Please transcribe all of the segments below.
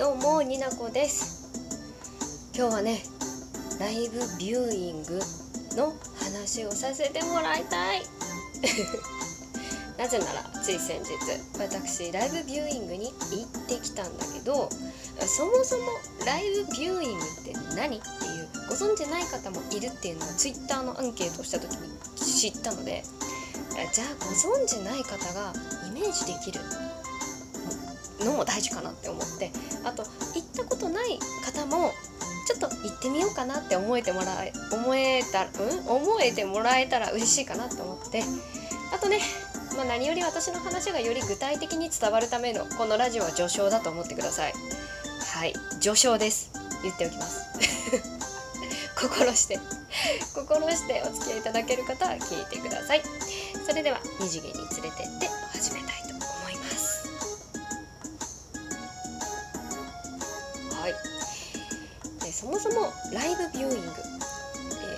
どうもになこです。今日はねライブビューイングの話をさせてもらいたい。なぜならつい先日私ライブビューイングに行ってきたんだけどそもそもライブビューイングって何っていうご存知ない方もいるっていうのを Twitter のアンケートをした時に知ったのでじゃあご存知ない方がイメージできるのも大事かなって思ってあと行ったことない方もちょっと行ってみようかなって思えてもらえ思えたうん？思えてもらえたら嬉しいかなと思ってあとね、まあ、何より私の話がより具体的に伝わるためのこのラジオは序章だと思ってください。はい序章です。言っておきます。心して。心してお付き合いいただける方は聞いてください。それでは二次元に連れてって始めたそもそもライブビューイング、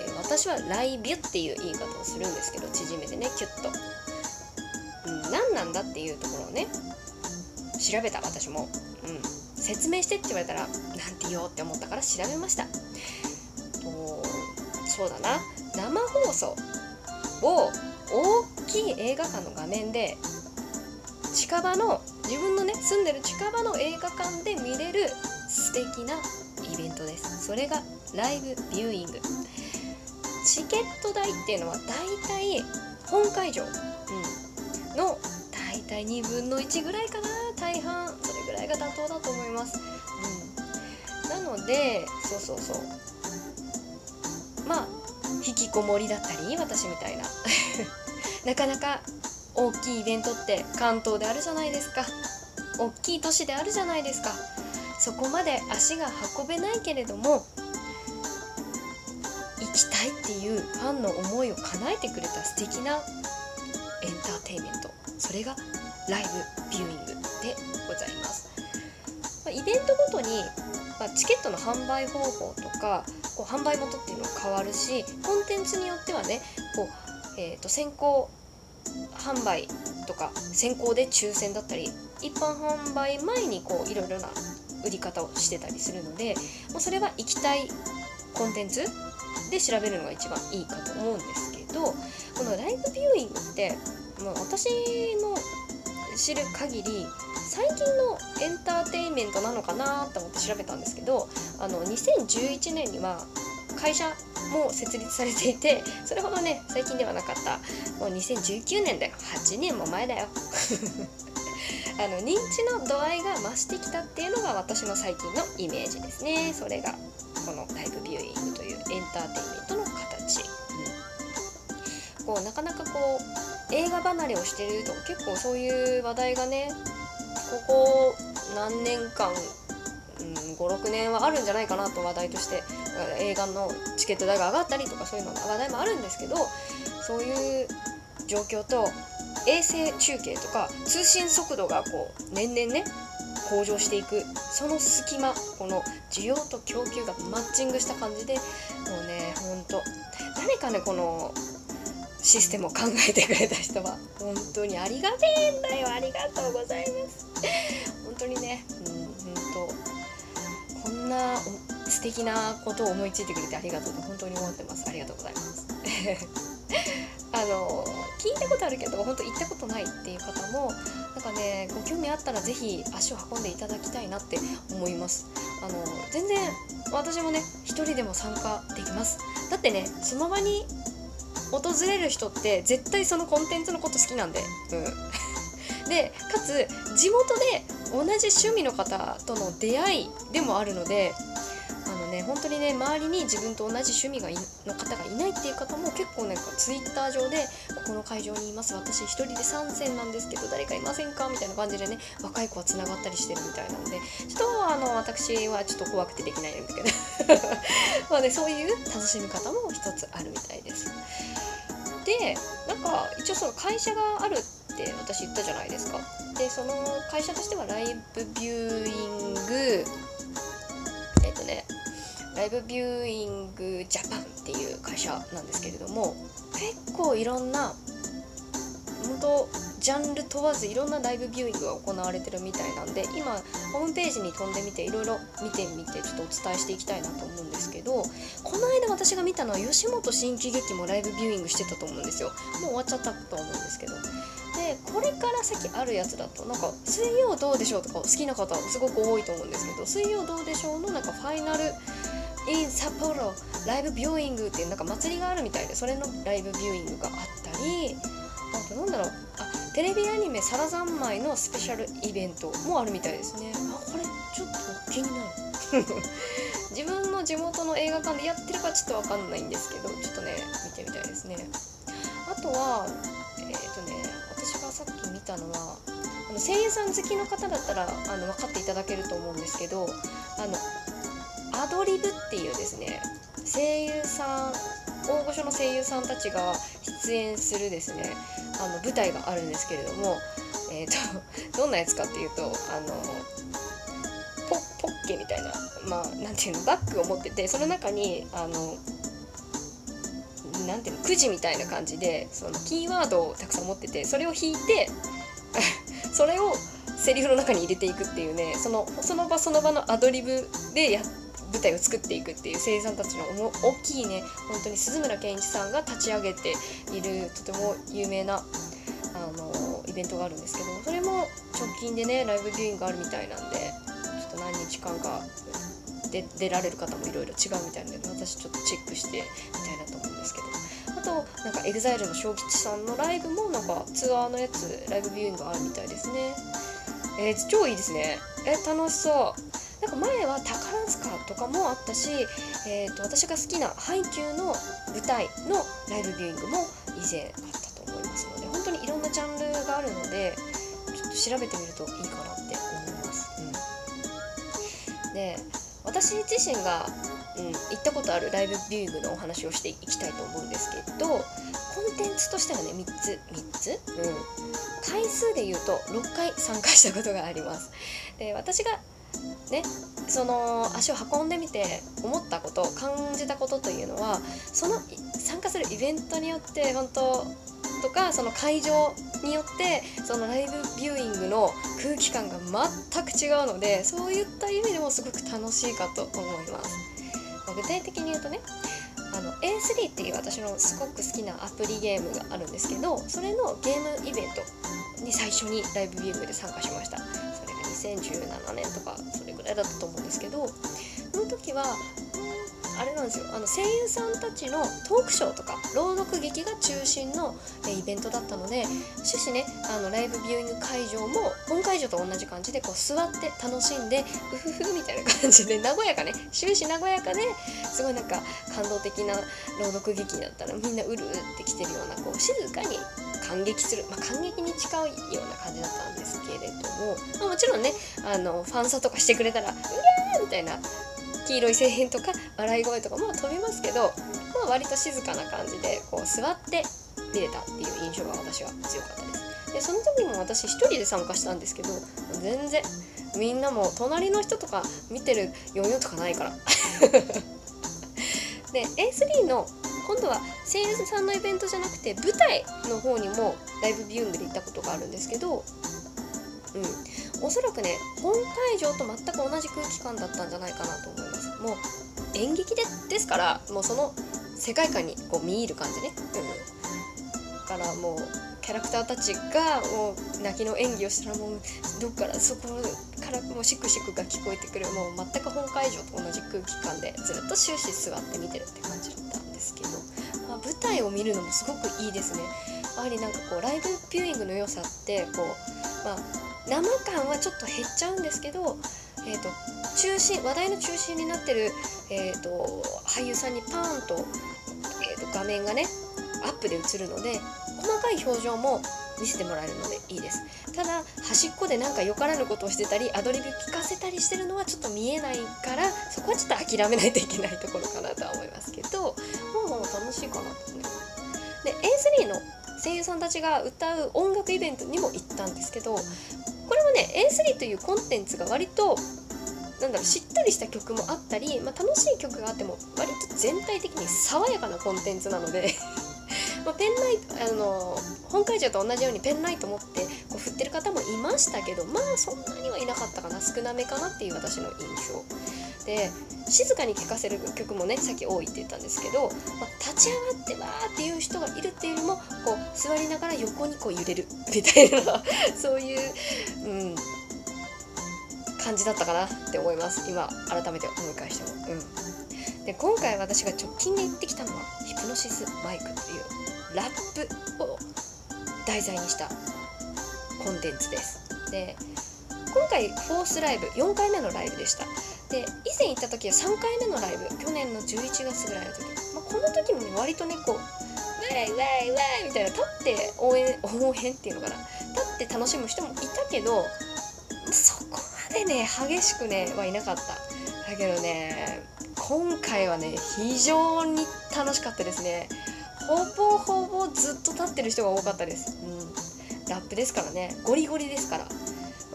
えー、私はライビュっていう言い方をするんですけど縮めてねキュッと、うん、何なんだっていうところをね調べた私も、うん、説明してって言われたらなんて言おうって思ったから調べました。そうだな。生放送を大きい映画館の画面で近場の自分のね住んでる近場の映画館で見れる素敵なイベントです。それがライブビューイング。チケット代っていうのは大体本会場、うん、の大体2分の1ぐらいかな。大半。それぐらいが妥当だと思います、うん、なのでそうそうそう。まあ引きこもりだったり私みたいな。なかなか大きいイベントって関東であるじゃないですか。大きい都市であるじゃないですか。そこまで足が運べないけれども行きたいっていうファンの思いを叶えてくれた素敵なエンターテインメント。それがライブビューイングでございます、まイベントごとに、まチケットの販売方法とかこう販売元っていうのは変わるしコンテンツによってはねこう、えーと、先行販売とか先行で抽選だったり一般販売前にこういろいろな売り方をしてたりするのでもうそれは行きたいコンテンツで調べるのが一番いいかと思うんですけどこのライブビューイングってもう私の知る限り最近のエンターテインメントなのかなと思って調べたんですけどあの2011年には会社も設立されていてそれほどね最近ではなかった。もう2019年だよ。8年も前だよ。あの認知の度合いがしてきたっていうのが私の最近のイメージですね。それがこのライブビューイングというエンターテインメントの形、うん、こうなかなかこう映画離れをしてると結構そういう話題がねここ何年間、うん、56年はあるんじゃないかなと話題として映画のチケット代が上がったりとかそういうの話題もあるんですけどそういう状況と衛星中継とか通信速度がこう年々ね向上していく。その隙間この需要と供給がマッチングした感じでもうねほんと誰かねこのシステムを考えてくれた人は本当にありがてえんだよ。ありがとうございます。本当にねうん本当こんな素敵なことを思いついてくれてありがとうと本当に思ってます。ありがとうございます。あの聞いたことあるけど本当行ったことないっていう方もなんかねご興味あったら是非足を運んでいただきたいなって思います。あの全然私もね一人でも参加できます。だってねその場に訪れる人って絶対そのコンテンツのこと好きなんで、うん、でかつ地元で同じ趣味の方との出会いでもあるのでね本当にね周りに自分と同じ趣味がの方がいないっていう方も結構ねツイッター上で「ここの会場にいます私一人で参戦なんですけど誰かいませんか?」みたいな感じでね若い子はつながったりしてるみたいなのでちょっとあの私はちょっと怖くてできないんだけど まあねそういう楽しみ方も一つあるみたいです。でなんか一応その会社があるって私言ったじゃないですかでその会社としてはライブビューイング、ライブビューイングジャパンっていう会社なんですけれども結構いろんな本当ジャンル問わずいろんなライブビューイングが行われてるみたいなんで今ホームページに飛んでみていろいろ見てみてちょっとお伝えしていきたいなと思うんですけどこの間私が見たのは吉本新喜劇もライブビューイングしてたと思うんですよ。もう終わっちゃったと思うんですけど。でこれから先あるやつだとなんか「水曜どうでしょう」とか好きな方すごく多いと思うんですけど「水曜どうでしょう」のなんかファイナル in 札幌ライブビューイングっていうなんか祭りがあるみたいでそれのライブビューイングがあったりあとなんだろうあテレビアニメ「サラ三昧」のスペシャルイベントもあるみたいですね。あこれちょっと気になる。自分の地元の映画館でやってるかちょっと分かんないんですけどちょっとね見てみたいですね。あとはえっ、ー、とね私がさっき見たのはあの声優さん好きの方だったらあの分かっていただけると思うんですけどあのアドリブっていうですね声優さん大御所の声優さんたちが出演するですねあの舞台があるんですけれども、えーと、どんなやつかっていうとあのポポッケみたいなまあなんていうのバッグを持っててその中にあのなんていうのくじみたいな感じでそのキーワードをたくさん持っててそれを引いて それをセリフの中に入れていくっていうねそのその場その場のアドリブでやっ舞台を作っていくっていう声優さんたちの大きいね本当に鈴村健一さんが立ち上げているとても有名なあのイベントがあるんですけどそれも直近でねライブビューイングがあるみたいなんでちょっと何日間かで出られる方もいろいろ違うみたいなので私ちょっとチェックしてみたいなと思うんですけど。あとなんか EXILE の小吉さんのライブもなんかツアーのやつライブビューイングがあるみたいですね。えー、超いいですね。え楽しそう。なんか前は宝塚とかもあったし、えーと、私が好きな配給の舞台のライブビューイングも以前あったと思いますので本当にいろんなジャンルがあるのでちょっと調べてみるといいかなって思います。うん、で私自身が、うん、行ったことあるライブビューイングのお話をしていきたいと思うんですけどコンテンツとしてはね3つ3つ、うん、回数で言うと6回参加したことがあります。で私がねその足を運んでみて思ったこと感じたことというのはその参加するイベントによって本当とかその会場によってそのライブビューイングの空気感が全く違うのでそういった意味でもすごく楽しいかと思います。具体的に言うとねあの A3 っていう私のすごく好きなアプリゲームがあるんですけどそれのゲームイベントに最初にライブビューイングで参加しました2017年とかそれぐらいだったと思うんですけどその時はあれなんですよ。あの声優さんたちのトークショーとか朗読劇が中心のイベントだったので終始ねあのライブビューイング会場も本会場と同じ感じでこう座って楽しんでうふふみたいな感じで和やかね終始和やかですごいなんか感動的な朗読劇だったらみんなうるうってきてるようなこう静かに感激する、まあ、感激に近いような感じだったんですけれども、まあ、もちろんねあのファンサとかしてくれたら「うげー!」みたいな黄色い声援とか笑い声とかも飛びますけど、まあ、割と静かな感じでこう座って見れたっていう印象が私は強かったですでその時も私一人で参加したんですけど全然みんなも隣の人とか見てる余裕とかないから で A3 の今度は声優さんのイベントじゃなくて舞台の方にもライブビューイングで行ったことがあるんですけどうん。おそらくね本会場と全く同じ空気感だったんじゃないかなと思います。もう演劇でですからもうその世界観にこう見入る感じね。うん。だからもうキャラクターたちがもう泣きの演技をしたらもうどっからそこからもうシクシクが聞こえてくるもう全く本会場と同じ空気感でずっと終始座って見てるって感じだったですけど、まあ、舞台を見るのもすごくいいですね。やはりなんかこうライブビューイングの良さってこう、まあ、生感はちょっと減っちゃうんですけど、えーと、中心話題の中心になってる、えーと、俳優さんにパーンと,、えーと、画面がねアップで映るので細かい表情も見せてもらえるのでいいです。ただ端っこでなんかよからぬことをしてたりアドリブ聞かせたりしてるのはちょっと見えないからそこはちょっと諦めないといけないところかなとは思いますけどもう楽しいかなと思います。で A3 の声優さんたちが歌う音楽イベントにも行ったんですけどこれもね A3 というコンテンツが割となんだろうしっとりした曲もあったり、まあ、楽しい曲があっても割と全体的に爽やかなコンテンツなので まペンライトあの本会場と同じようにペンライト持ってこう振ってる方もいましたけどまあそんなにはいなかったかな。少なめかなっていう私の印象。で静かに聴かせる曲もねさっき多いって言ったんですけど、まあ、立ち上がってわーっていう人がいるっていうよりもこう座りながら横にこう揺れる。みたいなそういう、うん、感じだったかなって思います。今改めて思い返しても。うん、で今回私が直近で行ってきたのはヒプノシスマイクというラップを題材にしたコンテンツです。で今回フォースライブ4回目のライブでした。で以前行った時は3回目のライブ去年の11月ぐらいの時、まあ、この時もね割とねこうウェイウェイウェイみたいな立って応援応援っていうのかな。立って楽しむ人もいたけどそこまでね激しくねはいなかった。だけどね今回はね非常に楽しかったですね。ほぼほぼずっと立ってる人が多かったです、うん、ラップですからね。ゴリゴリですから。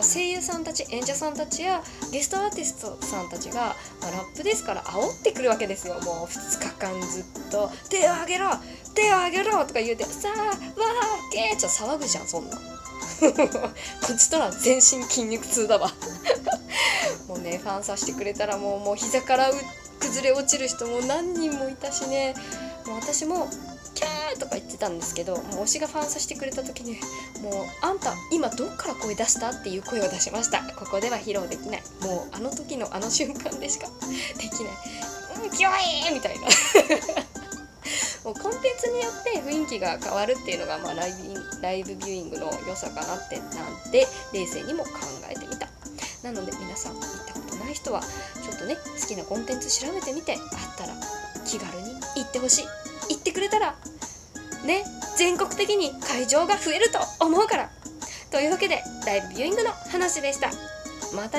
声優さんたち演者さんたちやゲストアーティストさんたちが、まあ、ラップですから煽ってくるわけですよ。もう2日間ずっと「手を上げろ！手を上げろ!」とか言うて「さあわーけー!」ちょ騒ぐじゃんそんな。こっちとら全身筋肉痛だわ。もうねファンさしてくれたらもうもう膝から崩れ落ちる人も何人もいたしね。もう私もとか言ってたんですけどもう推しがファンさせてくれた時にもうあんた今どっから声出した？っていう声を出しました。ここでは披露できない。もうあの時のあの瞬間でしか できないうんキョイみたいな。もうコンテンツによって雰囲気が変わるっていうのが、まあ、ライブライブビューイングの良さかなってなんて冷静にも考えてみた。なので皆さん行ったことない人はちょっとね好きなコンテンツ調べてみてあったら気軽に行ってほしい。行ってくれたらね全国的に会場が増えると思うから。というわけでライブビューイングの話でした。また